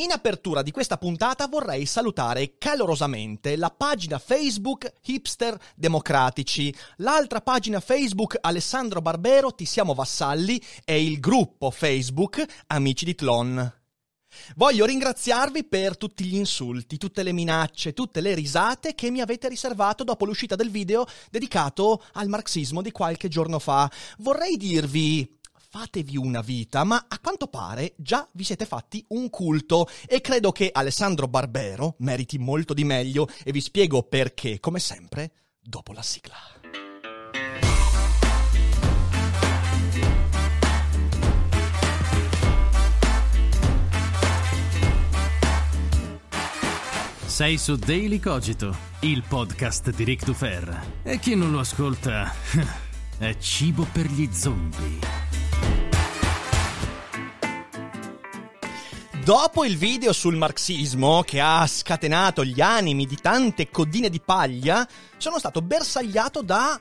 In apertura di questa puntata vorrei salutare calorosamente la pagina Facebook Hipster Democratici, l'altra pagina Facebook Alessandro Barbero Ti siamo vassalli e il gruppo Facebook Amici di Tlon. Voglio ringraziarvi per tutti gli insulti, tutte le minacce, tutte le risate che mi avete riservato dopo l'uscita del video dedicato al marxismo di qualche giorno fa. Vorrei dirvi fatevi una vita, ma a quanto pare già vi siete fatti un culto e credo che Alessandro Barbero meriti molto di meglio e vi spiego perché, come sempre, dopo la sigla. Sei su Daily Cogito, il podcast di Rick Dufer. E chi non lo ascolta è cibo per gli zombie. Dopo il video sul marxismo che ha scatenato gli animi di tante codine di paglia, sono stato bersagliato da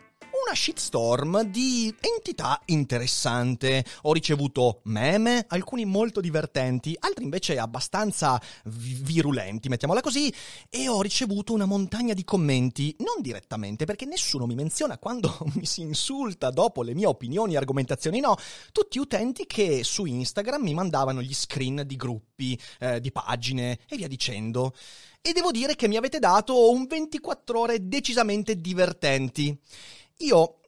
una shitstorm di entità interessante. Ho ricevuto meme, alcuni molto divertenti, altri invece abbastanza virulenti, mettiamola così, e ho ricevuto una montagna di commenti, non direttamente, perché nessuno mi menziona quando mi si insulta dopo le mie opinioni e argomentazioni, no, tutti utenti che su Instagram mi mandavano gli screen di gruppi, eh, di pagine e via dicendo. E devo dire che mi avete dato un 24 ore decisamente divertenti. Io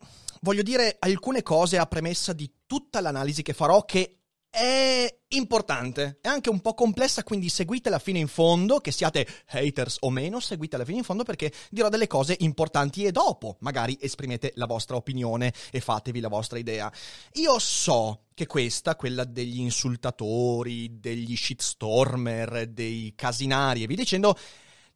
voglio dire alcune cose a premessa di tutta l'analisi che farò che è importante, è anche un po' complessa, quindi seguitela fino in fondo, che siate haters o meno, seguitela fino in fondo perché dirò delle cose importanti e dopo magari esprimete la vostra opinione e fatevi la vostra idea. Io so che questa, quella degli insultatori, degli shitstormer, dei casinari e via dicendo,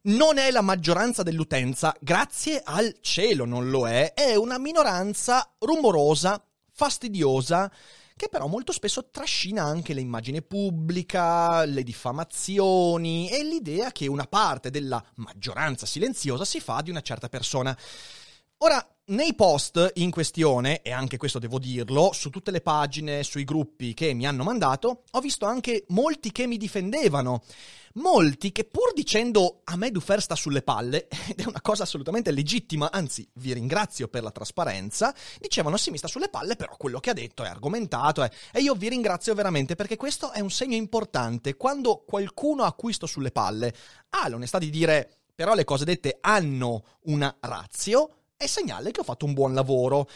non è la maggioranza dell'utenza, grazie al cielo non lo è, è una minoranza rumorosa, fastidiosa, che però molto spesso trascina anche l'immagine pubblica, le diffamazioni e l'idea che una parte della maggioranza silenziosa si fa di una certa persona. Ora, nei post in questione, e anche questo devo dirlo, su tutte le pagine, sui gruppi che mi hanno mandato, ho visto anche molti che mi difendevano. Molti che pur dicendo a me Dufer sta sulle palle, ed è una cosa assolutamente legittima, anzi vi ringrazio per la trasparenza, dicevano sì mi sta sulle palle, però quello che ha detto è argomentato eh. e io vi ringrazio veramente perché questo è un segno importante. Quando qualcuno a cui sto sulle palle ha l'onestà di dire però le cose dette hanno una razio, è segnale che ho fatto un buon lavoro.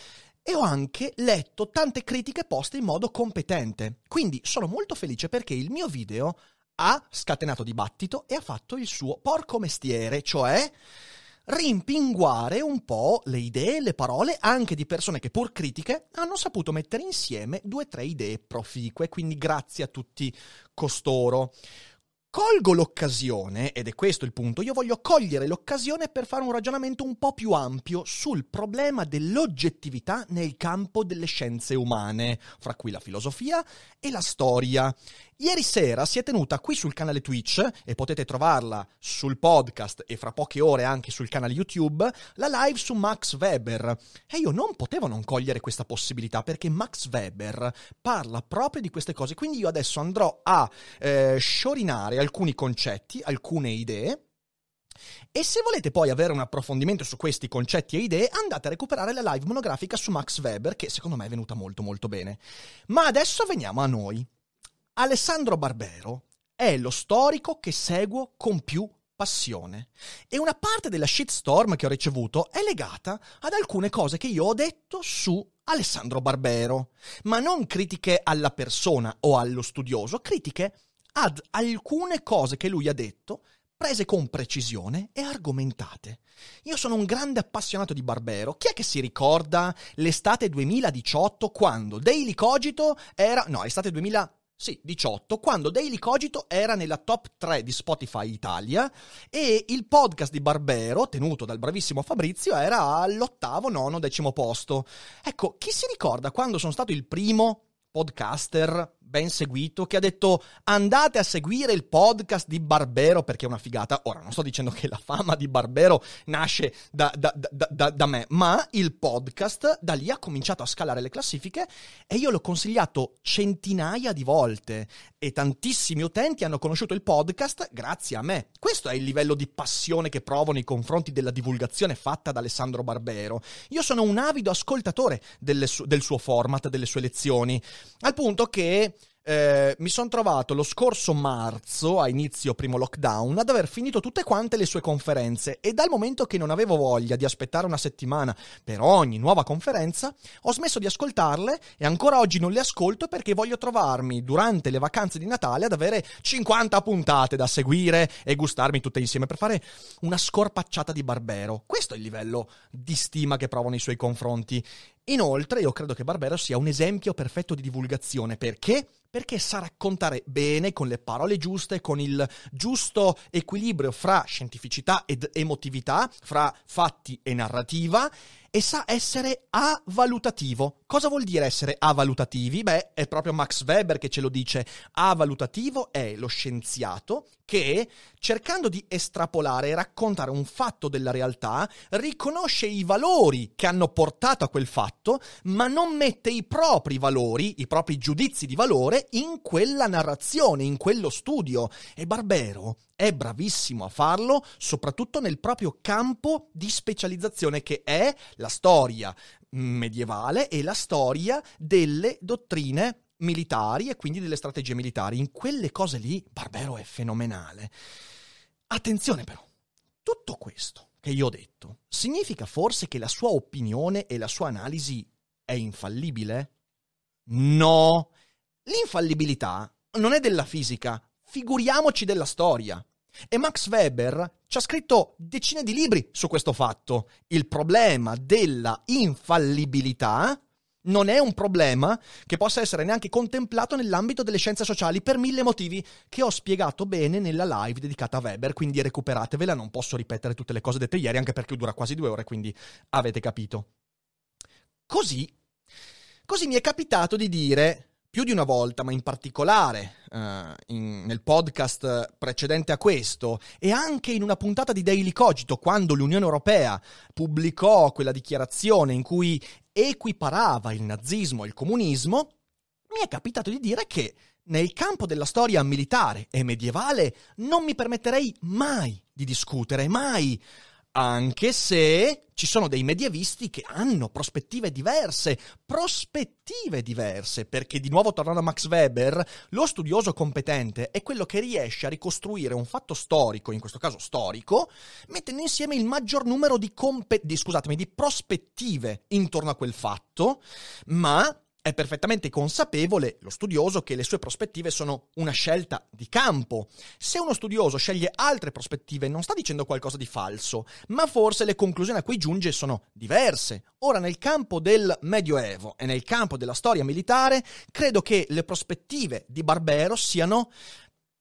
E ho anche letto tante critiche poste in modo competente. Quindi sono molto felice perché il mio video ha scatenato dibattito e ha fatto il suo porco mestiere, cioè rimpinguare un po' le idee, le parole anche di persone che pur critiche hanno saputo mettere insieme due o tre idee proficue, quindi grazie a tutti costoro. Colgo l'occasione, ed è questo il punto, io voglio cogliere l'occasione per fare un ragionamento un po' più ampio sul problema dell'oggettività nel campo delle scienze umane, fra cui la filosofia e la storia. Ieri sera si è tenuta qui sul canale Twitch, e potete trovarla sul podcast e fra poche ore anche sul canale YouTube, la live su Max Weber. E io non potevo non cogliere questa possibilità perché Max Weber parla proprio di queste cose. Quindi io adesso andrò a eh, sciorinare alcuni concetti, alcune idee. E se volete poi avere un approfondimento su questi concetti e idee, andate a recuperare la live monografica su Max Weber, che secondo me è venuta molto molto bene. Ma adesso veniamo a noi. Alessandro Barbero è lo storico che seguo con più passione. E una parte della shitstorm che ho ricevuto è legata ad alcune cose che io ho detto su Alessandro Barbero. Ma non critiche alla persona o allo studioso, critiche ad alcune cose che lui ha detto prese con precisione e argomentate. Io sono un grande appassionato di Barbero. Chi è che si ricorda l'estate 2018 quando Daily Cogito era... no, estate 2000 sì, 18, quando Daily Cogito era nella top 3 di Spotify Italia e il podcast di Barbero, tenuto dal bravissimo Fabrizio, era all'ottavo, nono, decimo posto. Ecco, chi si ricorda quando sono stato il primo podcaster ben seguito che ha detto andate a seguire il podcast di Barbero perché è una figata. Ora, non sto dicendo che la fama di Barbero nasce da, da, da, da, me, ma il podcast da lì ha cominciato a scalare le classifiche e io l'ho consigliato centinaia di volte e tantissimi utenti hanno conosciuto il podcast grazie a me. Questo è il livello di passione che provo nei confronti della divulgazione fatta da Alessandro Barbero. Io sono un avido ascoltatore su- del suo format, delle sue lezioni, al punto che eh, mi sono trovato lo scorso marzo, a inizio primo lockdown, ad aver finito tutte quante le sue conferenze e dal momento che non avevo voglia di aspettare una settimana per ogni nuova conferenza, ho smesso di ascoltarle e ancora oggi non le ascolto perché voglio trovarmi durante le vacanze di Natale ad avere 50 puntate da seguire e gustarmi tutte insieme per fare una scorpacciata di Barbero. Questo è il livello di stima che provo nei suoi confronti. Inoltre, io credo che Barbero sia un esempio perfetto di divulgazione perché perché sa raccontare bene, con le parole giuste, con il giusto equilibrio fra scientificità ed emotività, fra fatti e narrativa, e sa essere avalutativo. Cosa vuol dire essere avalutativi? Beh, è proprio Max Weber che ce lo dice. Avalutativo è lo scienziato che, cercando di estrapolare e raccontare un fatto della realtà, riconosce i valori che hanno portato a quel fatto, ma non mette i propri valori, i propri giudizi di valore in quella narrazione, in quello studio. E Barbero è bravissimo a farlo, soprattutto nel proprio campo di specializzazione che è la storia medievale e la storia delle dottrine militari e quindi delle strategie militari. In quelle cose lì Barbero è fenomenale. Attenzione però, tutto questo che io ho detto significa forse che la sua opinione e la sua analisi è infallibile? No, l'infallibilità non è della fisica, figuriamoci della storia. E Max Weber ci ha scritto decine di libri su questo fatto. Il problema della infallibilità non è un problema che possa essere neanche contemplato nell'ambito delle scienze sociali per mille motivi che ho spiegato bene nella live dedicata a Weber, quindi recuperatevela, non posso ripetere tutte le cose dette ieri anche perché dura quasi due ore, quindi avete capito. Così, così mi è capitato di dire più di una volta, ma in particolare uh, in, nel podcast precedente a questo e anche in una puntata di Daily Cogito, quando l'Unione Europea pubblicò quella dichiarazione in cui equiparava il nazismo e il comunismo, mi è capitato di dire che nel campo della storia militare e medievale non mi permetterei mai di discutere, mai anche se ci sono dei medievisti che hanno prospettive diverse, prospettive diverse, perché di nuovo tornando a Max Weber, lo studioso competente è quello che riesce a ricostruire un fatto storico, in questo caso storico, mettendo insieme il maggior numero di, compe- di, di prospettive intorno a quel fatto, ma è perfettamente consapevole lo studioso che le sue prospettive sono una scelta di campo. Se uno studioso sceglie altre prospettive non sta dicendo qualcosa di falso, ma forse le conclusioni a cui giunge sono diverse. Ora, nel campo del Medioevo e nel campo della storia militare, credo che le prospettive di Barbero siano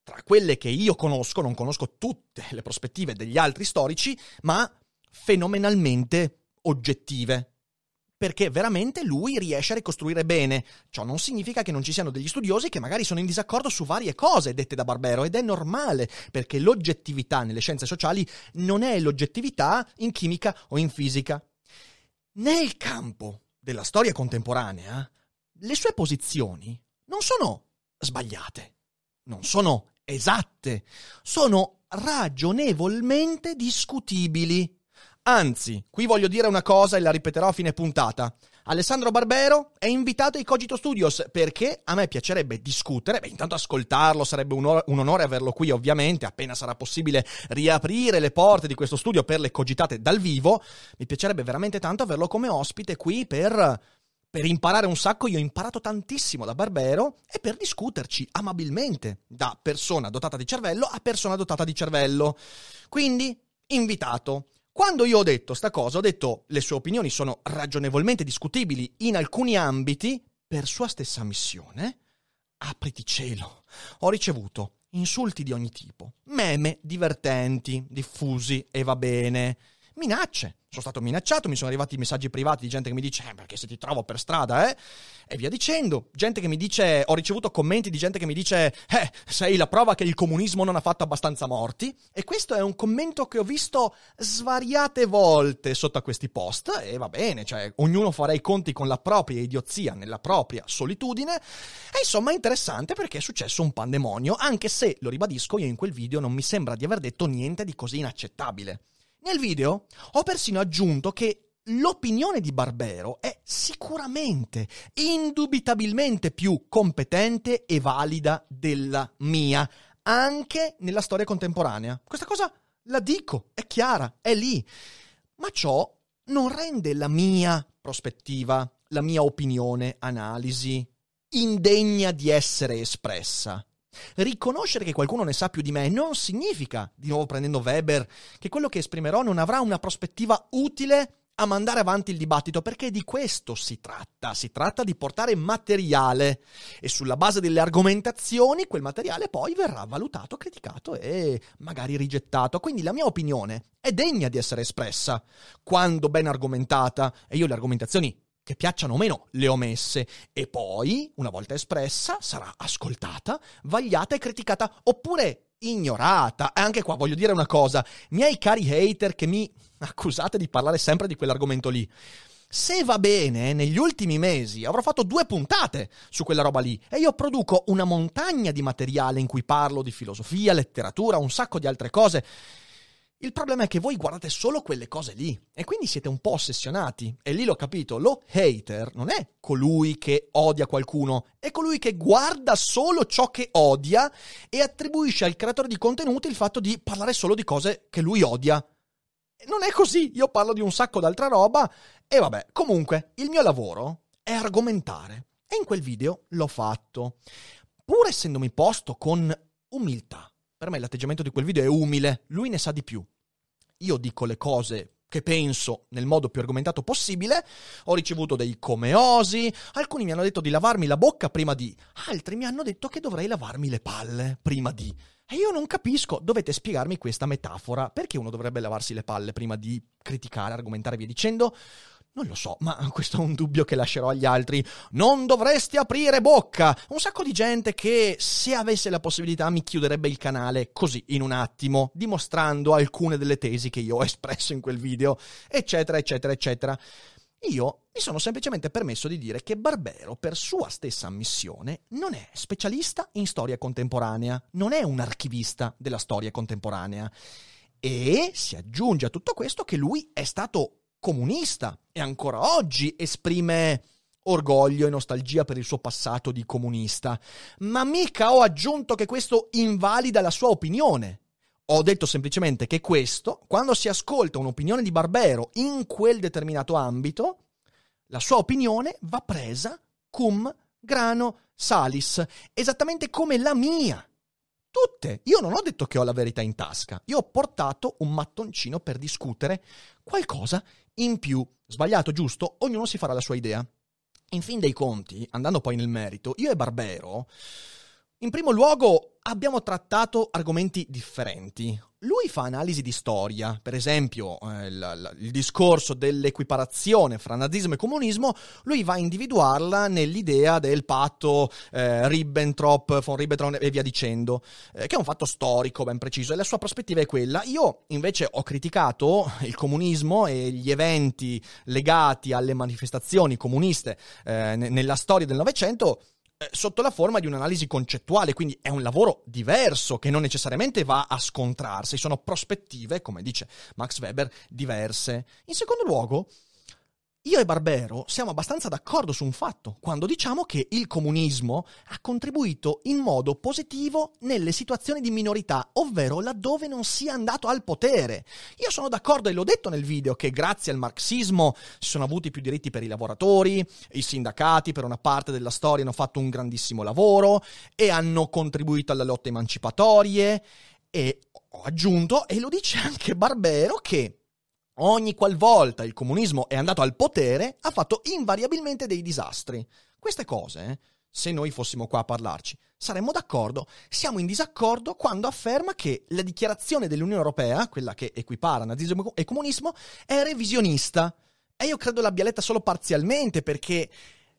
tra quelle che io conosco, non conosco tutte le prospettive degli altri storici, ma fenomenalmente oggettive perché veramente lui riesce a ricostruire bene. Ciò non significa che non ci siano degli studiosi che magari sono in disaccordo su varie cose dette da Barbero ed è normale, perché l'oggettività nelle scienze sociali non è l'oggettività in chimica o in fisica. Nel campo della storia contemporanea, le sue posizioni non sono sbagliate, non sono esatte, sono ragionevolmente discutibili. Anzi, qui voglio dire una cosa e la ripeterò a fine puntata. Alessandro Barbero è invitato ai Cogito Studios perché a me piacerebbe discutere, beh intanto ascoltarlo sarebbe un, un, onore averlo qui ovviamente, appena sarà possibile riaprire le porte di questo studio per le cogitate dal vivo, mi piacerebbe veramente tanto averlo come ospite qui per, per imparare un sacco, io ho imparato tantissimo da Barbero e per discuterci amabilmente da persona dotata di cervello a persona dotata di cervello. Quindi, invitato. Quando io ho detto sta cosa, ho detto le sue opinioni sono ragionevolmente discutibili in alcuni ambiti per sua stessa missione, apriti cielo, ho ricevuto insulti di ogni tipo, meme divertenti, diffusi e va bene, minacce. Sono stato minacciato, mi sono arrivati messaggi privati di gente che mi dice eh, perché se ti trovo per strada, eh? E via dicendo. Gente che mi dice, ho ricevuto commenti di gente che mi dice eh, sei la prova che il comunismo non ha fatto abbastanza morti. E questo è un commento che ho visto svariate volte sotto a questi post e va bene, cioè ognuno farà i conti con la propria idiozia nella propria solitudine. E insomma è interessante perché è successo un pandemonio, anche se, lo ribadisco, io in quel video non mi sembra di aver detto niente di così inaccettabile. Nel video ho persino aggiunto che l'opinione di Barbero è sicuramente, indubitabilmente più competente e valida della mia, anche nella storia contemporanea. Questa cosa la dico, è chiara, è lì. Ma ciò non rende la mia prospettiva, la mia opinione, analisi, indegna di essere espressa. Riconoscere che qualcuno ne sa più di me non significa, di nuovo prendendo Weber, che quello che esprimerò non avrà una prospettiva utile a mandare avanti il dibattito, perché di questo si tratta. Si tratta di portare materiale e sulla base delle argomentazioni quel materiale poi verrà valutato, criticato e magari rigettato. Quindi la mia opinione è degna di essere espressa quando ben argomentata e io le argomentazioni che piacciono o meno, le ho messe e poi, una volta espressa, sarà ascoltata, vagliata e criticata oppure ignorata. Anche qua voglio dire una cosa, miei cari hater che mi accusate di parlare sempre di quell'argomento lì. Se va bene, negli ultimi mesi avrò fatto due puntate su quella roba lì e io produco una montagna di materiale in cui parlo di filosofia, letteratura, un sacco di altre cose il problema è che voi guardate solo quelle cose lì e quindi siete un po' ossessionati. E lì l'ho capito, lo hater non è colui che odia qualcuno, è colui che guarda solo ciò che odia e attribuisce al creatore di contenuti il fatto di parlare solo di cose che lui odia. Non è così, io parlo di un sacco d'altra roba e vabbè, comunque il mio lavoro è argomentare e in quel video l'ho fatto. Pur essendomi posto con umiltà per me l'atteggiamento di quel video è umile, lui ne sa di più. Io dico le cose che penso nel modo più argomentato possibile, ho ricevuto dei comeosi, alcuni mi hanno detto di lavarmi la bocca prima di, altri mi hanno detto che dovrei lavarmi le palle prima di. E io non capisco, dovete spiegarmi questa metafora, perché uno dovrebbe lavarsi le palle prima di criticare, argomentare via dicendo? Non lo so, ma questo è un dubbio che lascerò agli altri. Non dovresti aprire bocca! Un sacco di gente che, se avesse la possibilità, mi chiuderebbe il canale così, in un attimo, dimostrando alcune delle tesi che io ho espresso in quel video, eccetera, eccetera, eccetera. Io mi sono semplicemente permesso di dire che Barbero, per sua stessa ammissione, non è specialista in storia contemporanea, non è un archivista della storia contemporanea. E si aggiunge a tutto questo che lui è stato comunista e ancora oggi esprime orgoglio e nostalgia per il suo passato di comunista. Ma mica ho aggiunto che questo invalida la sua opinione. Ho detto semplicemente che questo, quando si ascolta un'opinione di Barbero in quel determinato ambito, la sua opinione va presa cum grano salis, esattamente come la mia. Tutte. Io non ho detto che ho la verità in tasca. Io ho portato un mattoncino per discutere qualcosa in più. Sbagliato, giusto? Ognuno si farà la sua idea. In fin dei conti, andando poi nel merito, io e Barbero, in primo luogo, abbiamo trattato argomenti differenti. Lui fa analisi di storia, per esempio eh, il, il, discorso dell'equiparazione fra nazismo e comunismo, lui va a individuarla nell'idea del patto eh, Ribbentrop, von Ribbentrop e via dicendo, eh, che è un fatto storico ben preciso e la sua prospettiva è quella. Io invece ho criticato il comunismo e gli eventi legati alle manifestazioni comuniste eh, nella storia del Novecento sotto la forma di un'analisi concettuale, quindi è un lavoro diverso che non necessariamente va a scontrarsi, sono prospettive, come dice Max Weber, diverse. In secondo luogo, io e Barbero siamo abbastanza d'accordo su un fatto, quando diciamo che il comunismo ha contribuito in modo positivo nelle situazioni di minorità, ovvero laddove non sia andato al potere. Io sono d'accordo e l'ho detto nel video che grazie al marxismo si sono avuti più diritti per i lavoratori, i sindacati per una parte della storia hanno fatto un grandissimo lavoro e hanno contribuito alle lotte emancipatorie e ho aggiunto, e lo dice anche Barbero, che ogni qualvolta il comunismo è andato al potere, ha fatto invariabilmente dei disastri. Queste cose se noi fossimo qua a parlarci. Saremmo d'accordo. Siamo in disaccordo quando afferma che la dichiarazione dell'Unione Europea, quella che equipara nazismo e comunismo, è revisionista. E io credo l'abbia letta solo parzialmente perché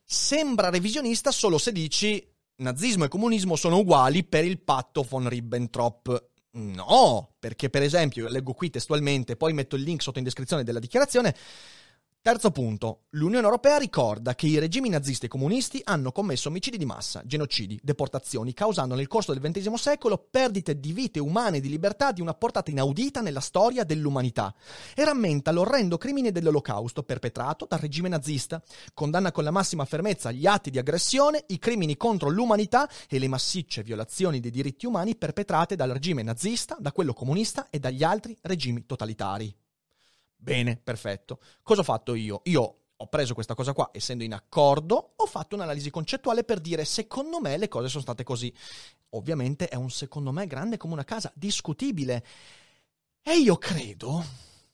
sembra revisionista solo se dici nazismo e comunismo sono uguali per il patto von Ribbentrop. No, perché per esempio, leggo qui testualmente, poi metto il link sotto in descrizione della dichiarazione, Terzo punto, l'Unione Europea ricorda che i regimi nazisti e comunisti hanno commesso omicidi di massa, genocidi, deportazioni, causando nel corso del XX secolo perdite di vite umane e di libertà di una portata inaudita nella storia dell'umanità. E rammenta l'orrendo crimine dell'olocausto perpetrato dal regime nazista, condanna con la massima fermezza gli atti di aggressione, i crimini contro l'umanità e le massicce violazioni dei diritti umani perpetrate dal regime nazista, da quello comunista e dagli altri regimi totalitari. Bene, perfetto. Cosa ho fatto io? Io ho preso questa cosa qua, essendo in accordo, ho fatto un'analisi concettuale per dire secondo me le cose sono state così. Ovviamente è un secondo me grande come una casa, discutibile. E io credo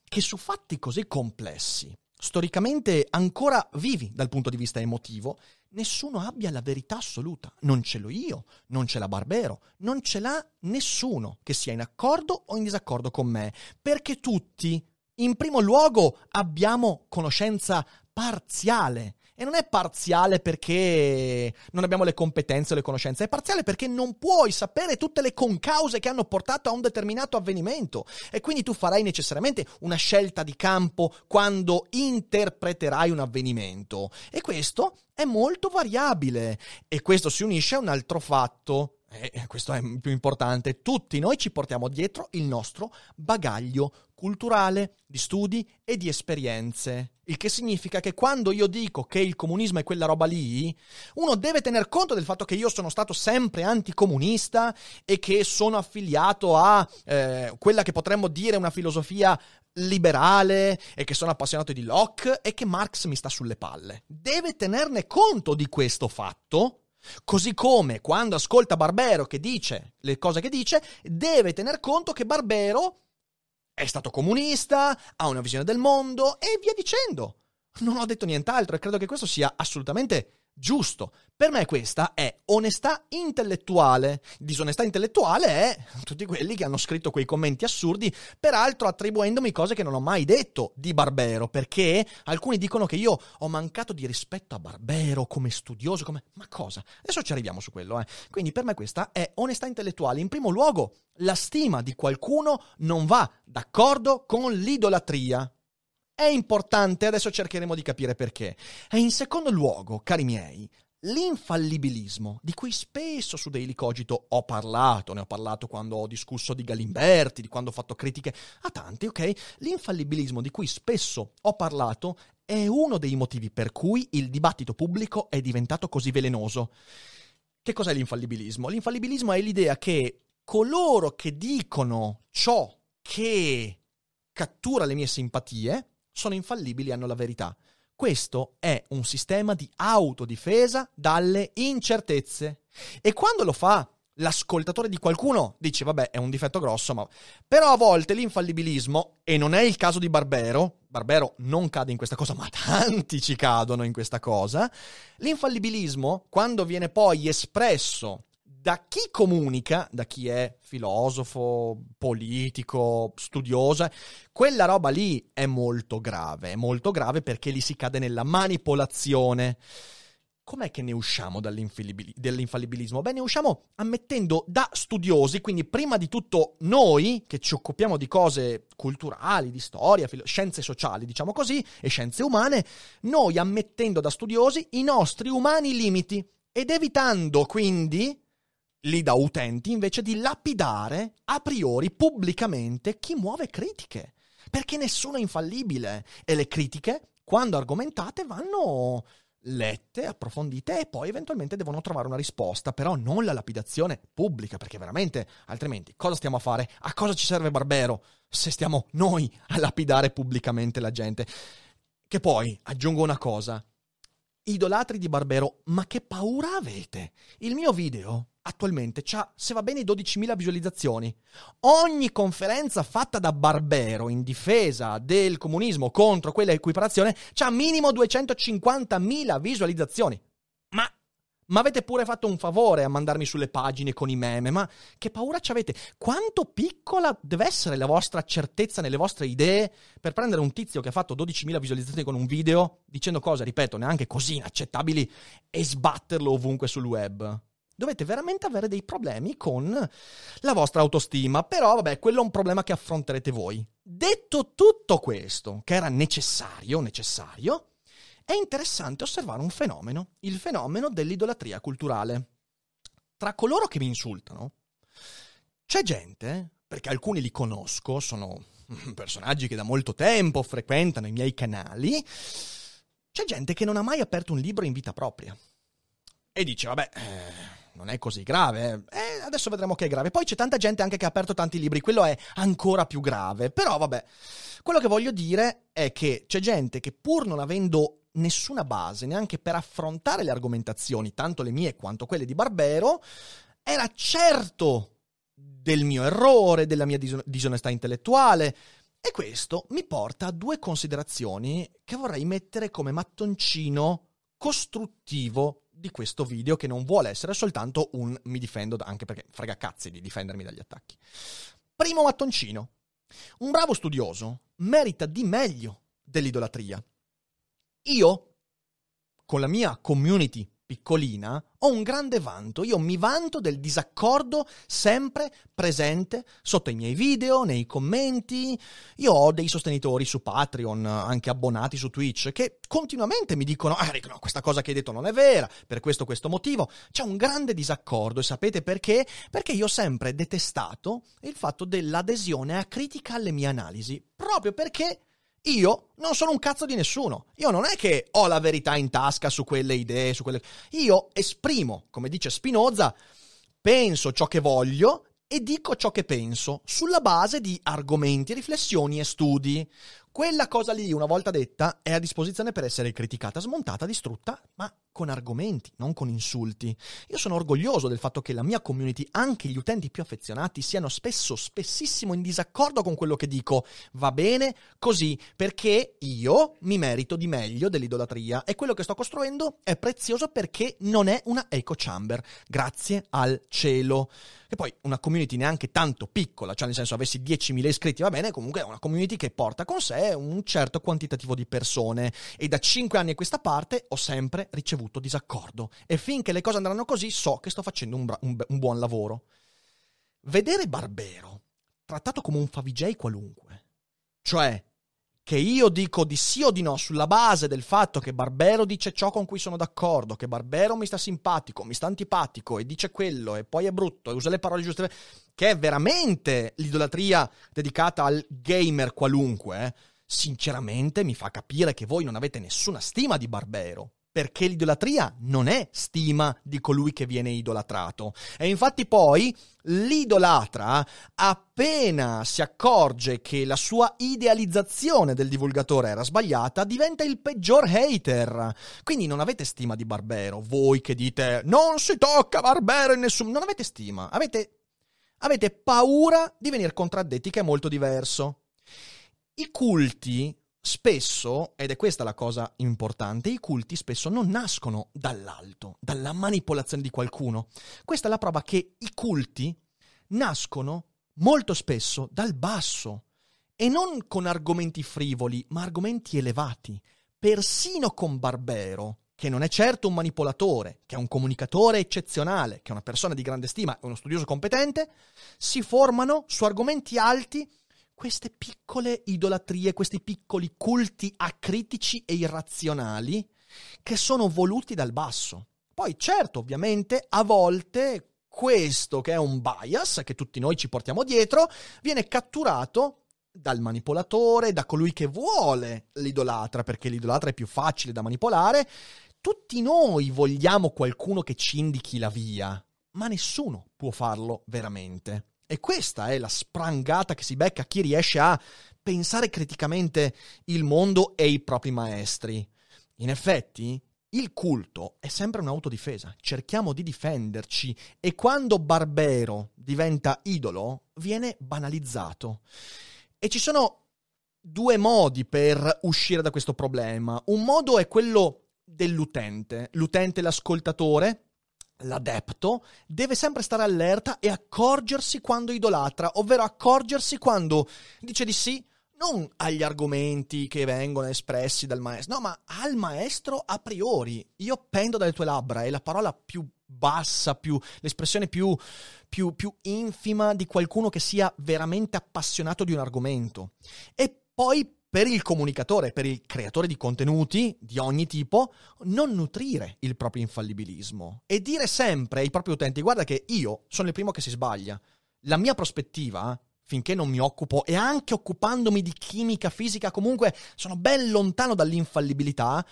che su fatti così complessi, storicamente ancora vivi dal punto di vista emotivo, nessuno abbia la verità assoluta. Non ce l'ho io, non ce l'ha Barbero, non ce l'ha nessuno che sia in accordo o in disaccordo con me, perché tutti in primo luogo abbiamo conoscenza parziale. E non è parziale perché non abbiamo le competenze o le conoscenze, è parziale perché non puoi sapere tutte le concause che hanno portato a un determinato avvenimento. E quindi tu farai necessariamente una scelta di campo quando interpreterai un avvenimento. E questo è molto variabile. E questo si unisce a un altro fatto e questo è più importante, tutti noi ci portiamo dietro il nostro bagaglio culturale, di studi e di esperienze. Il che significa che quando io dico che il comunismo è quella roba lì, uno deve tener conto del fatto che io sono stato sempre anticomunista e che sono affiliato a eh, quella che potremmo dire una filosofia liberale e che sono appassionato di Locke e che Marx mi sta sulle palle. Deve tenerne conto di questo fatto Così come quando ascolta Barbero che dice le cose che dice, deve tener conto che Barbero è stato comunista, ha una visione del mondo e via dicendo. Non ho detto nient'altro e credo che questo sia assolutamente giusto. Per me questa è onestà intellettuale. Disonestà intellettuale è tutti quelli che hanno scritto quei commenti assurdi, peraltro attribuendomi cose che non ho mai detto di Barbero, perché alcuni dicono che io ho mancato di rispetto a Barbero come studioso, come... Ma cosa? Adesso ci arriviamo su quello, eh. Quindi per me questa è onestà intellettuale. In primo luogo, la stima di qualcuno non va d'accordo con l'idolatria. È importante, adesso cercheremo di capire perché. E in secondo luogo, cari miei, l'infallibilismo, di cui spesso su Daily Cogito ho parlato, ne ho parlato quando ho discusso di Galimberti, di quando ho fatto critiche a tanti, ok? L'infallibilismo di cui spesso ho parlato è uno dei motivi per cui il dibattito pubblico è diventato così velenoso. Che cos'è l'infallibilismo? L'infallibilismo è l'idea che coloro che dicono ciò che cattura le mie simpatie, sono infallibili hanno la verità. Questo è un sistema di autodifesa dalle incertezze. E quando lo fa l'ascoltatore di qualcuno, dice vabbè è un difetto grosso, ma... Però a volte l'infallibilismo, e non è il caso di Barbero, Barbero non cade in questa cosa, ma tanti ci cadono in questa cosa, l'infallibilismo, quando viene poi espresso da chi comunica, da chi è filosofo, politico, studioso, quella roba lì è molto grave, è molto grave perché lì si cade nella manipolazione. Com'è che ne usciamo dall'infallibilismo? Beh, ne usciamo ammettendo da studiosi, quindi prima di tutto noi che ci occupiamo di cose culturali, di storia, filo- scienze sociali, diciamo così, e scienze umane, noi ammettendo da studiosi i nostri umani limiti ed evitando quindi lì da utenti invece di lapidare a priori pubblicamente chi muove critiche. Perché nessuno è infallibile e le critiche, quando argomentate, vanno lette, approfondite e poi eventualmente devono trovare una risposta, però non la lapidazione pubblica, perché veramente altrimenti cosa stiamo a fare? A cosa ci serve Barbero se stiamo noi a lapidare pubblicamente la gente? Che poi aggiungo una cosa, idolatri di Barbero, ma che paura avete? Il mio video attualmente ha, se va bene, 12.000 visualizzazioni. Ogni conferenza fatta da Barbero in difesa del comunismo contro quella equiparazione ha minimo 250.000 visualizzazioni. Ma, Ma avete pure fatto un favore a mandarmi sulle pagine con i meme, ma che paura ci avete? Quanto piccola deve essere la vostra certezza nelle vostre idee per prendere un tizio che ha fatto 12.000 visualizzazioni con un video dicendo cose, ripeto, neanche così inaccettabili e sbatterlo ovunque sul web? Dovete veramente avere dei problemi con la vostra autostima, però vabbè, quello è un problema che affronterete voi. Detto tutto questo, che era necessario, necessario, è interessante osservare un fenomeno, il fenomeno dell'idolatria culturale. Tra coloro che mi insultano, c'è gente, perché alcuni li conosco, sono personaggi che da molto tempo frequentano i miei canali, c'è gente che non ha mai aperto un libro in vita propria. E dice, vabbè, eh, non è così grave, eh, eh adesso vedremo che è grave. Poi c'è tanta gente anche che ha aperto tanti libri, quello è ancora più grave. Però vabbè, quello che voglio dire è che c'è gente che pur non avendo nessuna base neanche per affrontare le argomentazioni, tanto le mie quanto quelle di Barbero, era certo del mio errore, della mia dis- disonestà intellettuale. E questo mi porta a due considerazioni che vorrei mettere come mattoncino costruttivo di questo video che non vuole essere soltanto un mi difendo, anche perché frega cazzi di difendermi dagli attacchi. Primo mattoncino. Un bravo studioso merita di meglio dell'idolatria. Io, con la mia community piccolina, ho un grande vanto. Io mi vanto del disaccordo sempre presente sotto i miei video, nei commenti. Io ho dei sostenitori su Patreon, anche abbonati su Twitch, che continuamente mi dicono: Ah, Rick, no, questa cosa che hai detto non è vera, per questo questo motivo. C'è un grande disaccordo e sapete perché? Perché io ho sempre detestato il fatto dell'adesione a critica alle mie analisi, proprio perché io non sono un cazzo di nessuno. Io non è che ho la verità in tasca su quelle idee, su quelle... Io esprimo, come dice Spinoza, penso ciò che voglio e dico ciò che penso, sulla base di argomenti, riflessioni e studi. Quella cosa lì, una volta detta, è a disposizione per essere criticata, smontata, distrutta, ma con argomenti, non con insulti. Io sono orgoglioso del fatto che la mia community, anche gli utenti più affezionati, siano spesso, spessissimo in disaccordo con quello che dico. Va bene così, perché io mi merito di meglio dell'idolatria e quello che sto costruendo è prezioso perché non è una echo chamber. Grazie al cielo. E poi una community neanche tanto piccola, cioè nel senso avessi 10.000 iscritti, va bene, comunque è una community che porta con sé un certo quantitativo di persone e da 5 anni a questa parte ho sempre ricevuto ricevuto disaccordo e finché le cose andranno così so che sto facendo un, bra- un, un buon lavoro. Vedere Barbero trattato come un favijay qualunque, cioè che io dico di sì o di no sulla base del fatto che Barbero dice ciò con cui sono d'accordo, che Barbero mi sta simpatico, mi sta antipatico e dice quello e poi è brutto e usa le parole giuste, che è veramente l'idolatria dedicata al gamer qualunque, eh, sinceramente mi fa capire che voi non avete nessuna stima di Barbero perché l'idolatria non è stima di colui che viene idolatrato. E infatti poi l'idolatra, appena si accorge che la sua idealizzazione del divulgatore era sbagliata, diventa il peggior hater. Quindi non avete stima di Barbero, voi che dite non si tocca Barbero in nessun... Non avete stima, avete, avete paura di venire contraddetti, che è molto diverso. I culti spesso, ed è questa la cosa importante, i culti spesso non nascono dall'alto, dalla manipolazione di qualcuno. Questa è la prova che i culti nascono molto spesso dal basso e non con argomenti frivoli, ma argomenti elevati. Persino con Barbero, che non è certo un manipolatore, che è un comunicatore eccezionale, che è una persona di grande stima e uno studioso competente, si formano su argomenti alti queste piccole idolatrie, questi piccoli culti acritici e irrazionali che sono voluti dal basso. Poi certo, ovviamente, a volte questo che è un bias che tutti noi ci portiamo dietro viene catturato dal manipolatore, da colui che vuole l'idolatra, perché l'idolatra è più facile da manipolare. Tutti noi vogliamo qualcuno che ci indichi la via, ma nessuno può farlo veramente. E questa è la sprangata che si becca chi riesce a pensare criticamente il mondo e i propri maestri. In effetti, il culto è sempre un'autodifesa, cerchiamo di difenderci e quando Barbero diventa idolo viene banalizzato. E ci sono due modi per uscire da questo problema. Un modo è quello dell'utente, l'utente l'ascoltatore, l'adepto deve sempre stare allerta e accorgersi quando idolatra, ovvero accorgersi quando dice di sì non agli argomenti che vengono espressi dal maestro, no, ma al maestro a priori. Io pendo dalle tue labbra, è la parola più bassa, più, l'espressione più, più, più infima di qualcuno che sia veramente appassionato di un argomento. E poi per il comunicatore, per il creatore di contenuti di ogni tipo, non nutrire il proprio infallibilismo e dire sempre ai propri utenti: guarda che io sono il primo che si sbaglia. La mia prospettiva, finché non mi occupo, e anche occupandomi di chimica fisica, comunque sono ben lontano dall'infallibilità.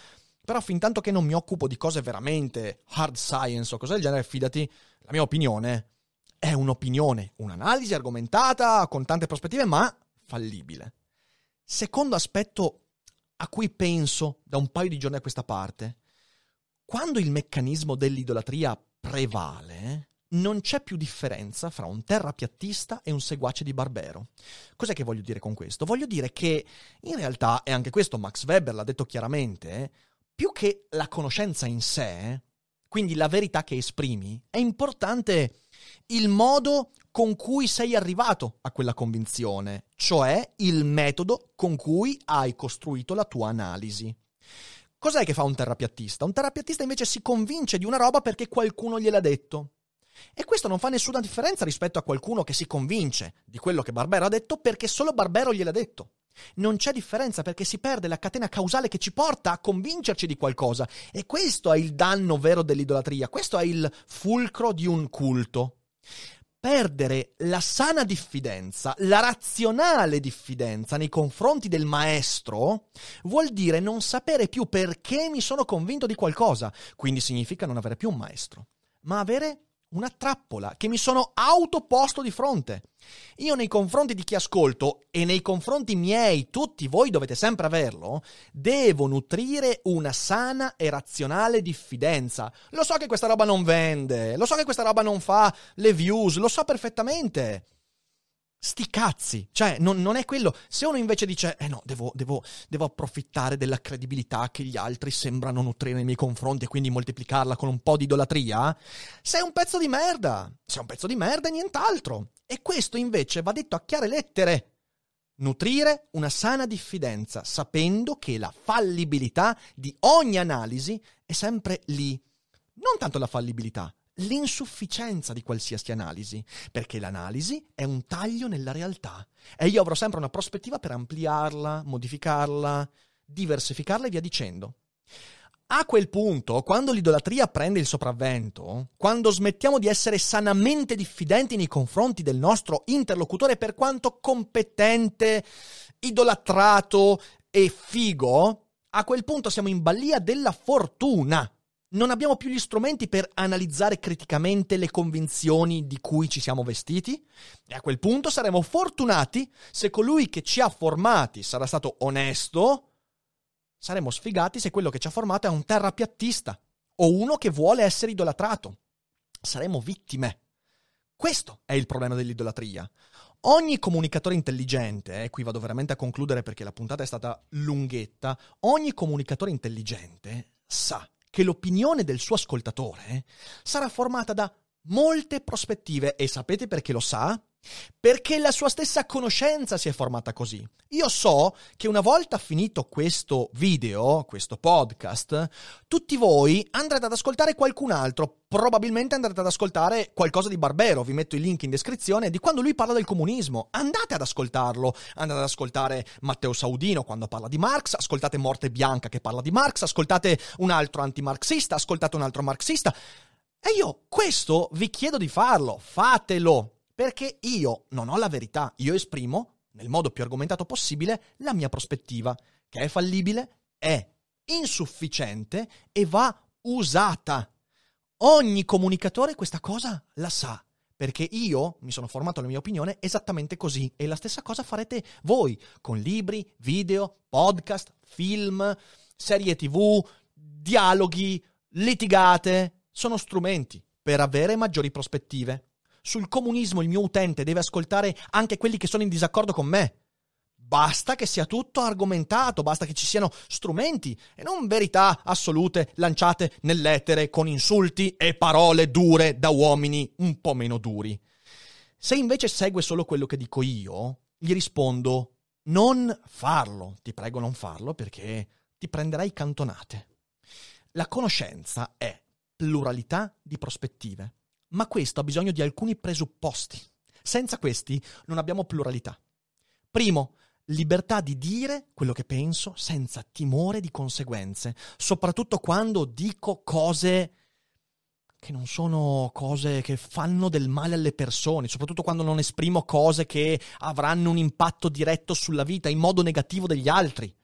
Però fin tanto che non mi occupo di cose veramente hard science o cose del genere, fidati, la mia opinione è un'opinione, un'analisi argomentata con tante prospettive, ma fallibile. Secondo aspetto a cui penso da un paio di giorni a questa parte, quando il meccanismo dell'idolatria prevale, non c'è più differenza fra un terrapiattista e un seguace di Barbero. Cos'è che voglio dire con questo? Voglio dire che in realtà, e anche questo Max Weber l'ha detto chiaramente, più che la conoscenza in sé, quindi la verità che esprimi, è importante il modo con cui sei arrivato a quella convinzione, cioè il metodo con cui hai costruito la tua analisi. Cos'è che fa un terrapiattista? Un terrapiattista invece si convince di una roba perché qualcuno gliel'ha detto. E questo non fa nessuna differenza rispetto a qualcuno che si convince di quello che Barbero ha detto perché solo Barbero gliel'ha detto. Non c'è differenza perché si perde la catena causale che ci porta a convincerci di qualcosa. E questo è il danno vero dell'idolatria, questo è il fulcro di un culto perdere la sana diffidenza, la razionale diffidenza nei confronti del maestro, vuol dire non sapere più perché mi sono convinto di qualcosa. Quindi significa non avere più un maestro, ma avere una trappola che mi sono autoposto di fronte. Io nei confronti di chi ascolto e nei confronti miei, tutti voi dovete sempre averlo, devo nutrire una sana e razionale diffidenza. Lo so che questa roba non vende, lo so che questa roba non fa le views, lo so perfettamente. Sti cazzi, cioè non, non, è quello. Se uno invece dice, eh no, devo, devo, devo, approfittare della credibilità che gli altri sembrano nutrire nei miei confronti e quindi moltiplicarla con un po' di idolatria, sei un pezzo di merda. Sei un pezzo di merda e nient'altro. E questo invece va detto a chiare lettere. Nutrire una sana diffidenza, sapendo che la fallibilità di ogni analisi è sempre lì. Non tanto la fallibilità, l'insufficienza di qualsiasi analisi, perché l'analisi è un taglio nella realtà e io avrò sempre una prospettiva per ampliarla, modificarla, diversificarla e via dicendo. A quel punto, quando l'idolatria prende il sopravvento, quando smettiamo di essere sanamente diffidenti nei confronti del nostro interlocutore per quanto competente, idolatrato e figo, a quel punto siamo in balia della fortuna non abbiamo più gli strumenti per analizzare criticamente le convinzioni di cui ci siamo vestiti? E a quel punto saremo fortunati se colui che ci ha formati sarà stato onesto, saremo sfigati se quello che ci ha formato è un terrapiattista o uno che vuole essere idolatrato. Saremo vittime. Questo è il problema dell'idolatria. Ogni comunicatore intelligente, e qui vado veramente a concludere perché la puntata è stata lunghetta, ogni comunicatore intelligente sa che l'opinione del suo ascoltatore sarà formata da molte prospettive e sapete perché lo sa? Perché la sua stessa conoscenza si è formata così. Io so che una volta finito questo video, questo podcast, tutti voi andrete ad ascoltare qualcun altro, probabilmente andrete ad ascoltare qualcosa di Barbero, vi metto il link in descrizione, di quando lui parla del comunismo. Andate ad ascoltarlo, andate ad ascoltare Matteo Saudino quando parla di Marx, ascoltate Morte Bianca che parla di Marx, ascoltate un altro antimarxista, ascoltate un altro marxista. E io questo vi chiedo di farlo, fatelo, perché io non ho la verità, io esprimo, nel modo più argomentato possibile, la mia prospettiva, che è fallibile, è insufficiente e va usata. Ogni comunicatore questa cosa la sa, perché io mi sono formato la mia opinione esattamente così e la stessa cosa farete voi con libri, video, podcast, film, serie tv, dialoghi, litigate. Sono strumenti per avere maggiori prospettive sul comunismo il mio utente deve ascoltare anche quelli che sono in disaccordo con me. Basta che sia tutto argomentato, basta che ci siano strumenti e non verità assolute lanciate nell'etere con insulti e parole dure da uomini un po' meno duri. Se invece segue solo quello che dico io, gli rispondo non farlo, ti prego non farlo perché ti prenderai cantonate. La conoscenza è pluralità di prospettive, ma questo ha bisogno di alcuni presupposti. Senza questi non abbiamo pluralità. Primo, libertà di dire quello che penso senza timore di conseguenze, soprattutto quando dico cose che non sono cose che fanno del male alle persone, soprattutto quando non esprimo cose che avranno un impatto diretto sulla vita in modo negativo degli altri.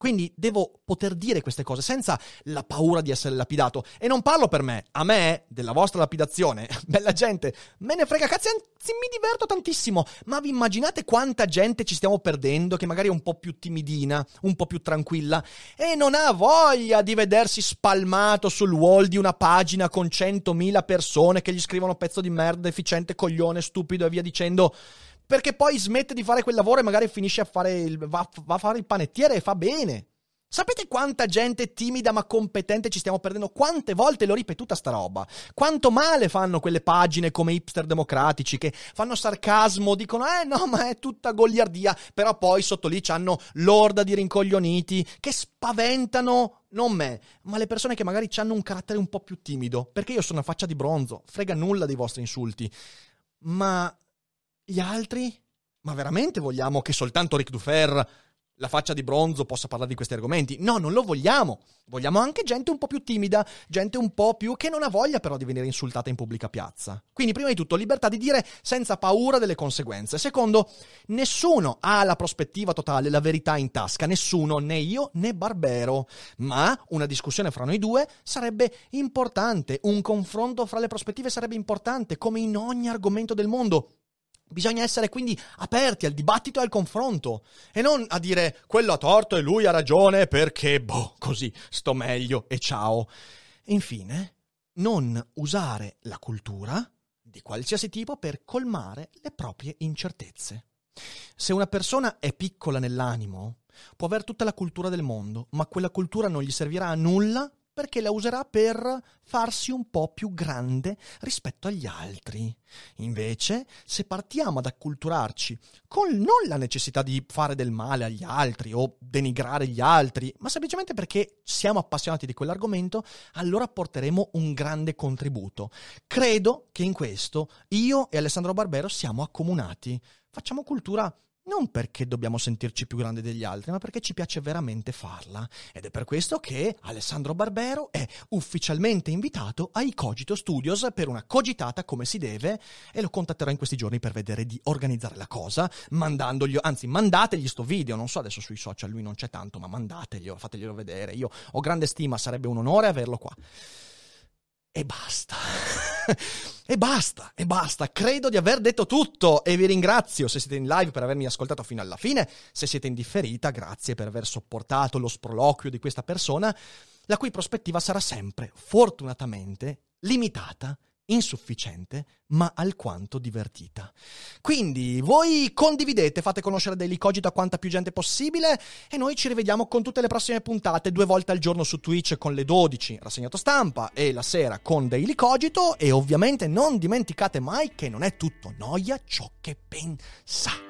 Quindi devo poter dire queste cose senza la paura di essere lapidato. E non parlo per me, a me, della vostra lapidazione, bella gente, me ne frega cazzi, anzi mi diverto tantissimo. Ma vi immaginate quanta gente ci stiamo perdendo che magari è un po' più timidina, un po' più tranquilla e non ha voglia di vedersi spalmato sul wall di una pagina con 100.000 persone che gli scrivono pezzo di merda, deficiente, coglione, stupido e via dicendo perché poi smette di fare quel lavoro e magari finisce a fare il, va, va a fare il panettiere e fa bene. Sapete quanta gente timida ma competente ci stiamo perdendo? Quante volte l'ho ripetuta sta roba? Quanto male fanno quelle pagine come hipster democratici che fanno sarcasmo, dicono eh no ma è tutta goliardia, però poi sotto lì hanno l'orda di rincoglioniti che spaventano non me, ma le persone che magari hanno un carattere un po' più timido, perché io sono una faccia di bronzo, frega nulla dei vostri insulti. Ma gli altri? Ma veramente vogliamo che soltanto Ric Dufer, la faccia di bronzo, possa parlare di questi argomenti? No, non lo vogliamo. Vogliamo anche gente un po' più timida, gente un po' più che non ha voglia però di venire insultata in pubblica piazza. Quindi, prima di tutto, libertà di dire senza paura delle conseguenze. Secondo, nessuno ha la prospettiva totale, la verità in tasca, nessuno, né io né Barbero. Ma una discussione fra noi due sarebbe importante, un confronto fra le prospettive sarebbe importante, come in ogni argomento del mondo. Bisogna essere quindi aperti al dibattito e al confronto e non a dire quello ha torto e lui ha ragione perché, boh, così sto meglio e ciao. Infine, non usare la cultura di qualsiasi tipo per colmare le proprie incertezze. Se una persona è piccola nell'animo, può avere tutta la cultura del mondo, ma quella cultura non gli servirà a nulla perché la userà per farsi un po' più grande rispetto agli altri. Invece, se partiamo ad acculturarci con non la necessità di fare del male agli altri o denigrare gli altri, ma semplicemente perché siamo appassionati di quell'argomento, allora porteremo un grande contributo. Credo che in questo io e Alessandro Barbero siamo accomunati. Facciamo cultura non perché dobbiamo sentirci più grandi degli altri, ma perché ci piace veramente farla. Ed è per questo che Alessandro Barbero è ufficialmente invitato ai Cogito Studios per una cogitata come si deve e lo contatterò in questi giorni per vedere di organizzare la cosa, mandandogli, anzi mandategli sto video, non so adesso sui social lui non c'è tanto, ma mandateglielo, fateglielo vedere. Io ho grande stima, sarebbe un onore averlo qua. E basta. e basta, e basta. Credo di aver detto tutto e vi ringrazio se siete in live per avermi ascoltato fino alla fine. Se siete in differita, grazie per aver sopportato lo sproloquio di questa persona, la cui prospettiva sarà sempre, fortunatamente, limitata insufficiente, ma alquanto divertita. Quindi voi condividete, fate conoscere Daily Cogito a quanta più gente possibile e noi ci rivediamo con tutte le prossime puntate due volte al giorno su Twitch con le 12 rassegnato stampa e la sera con Daily Cogito e ovviamente non dimenticate mai che non è tutto noia ciò che pensa.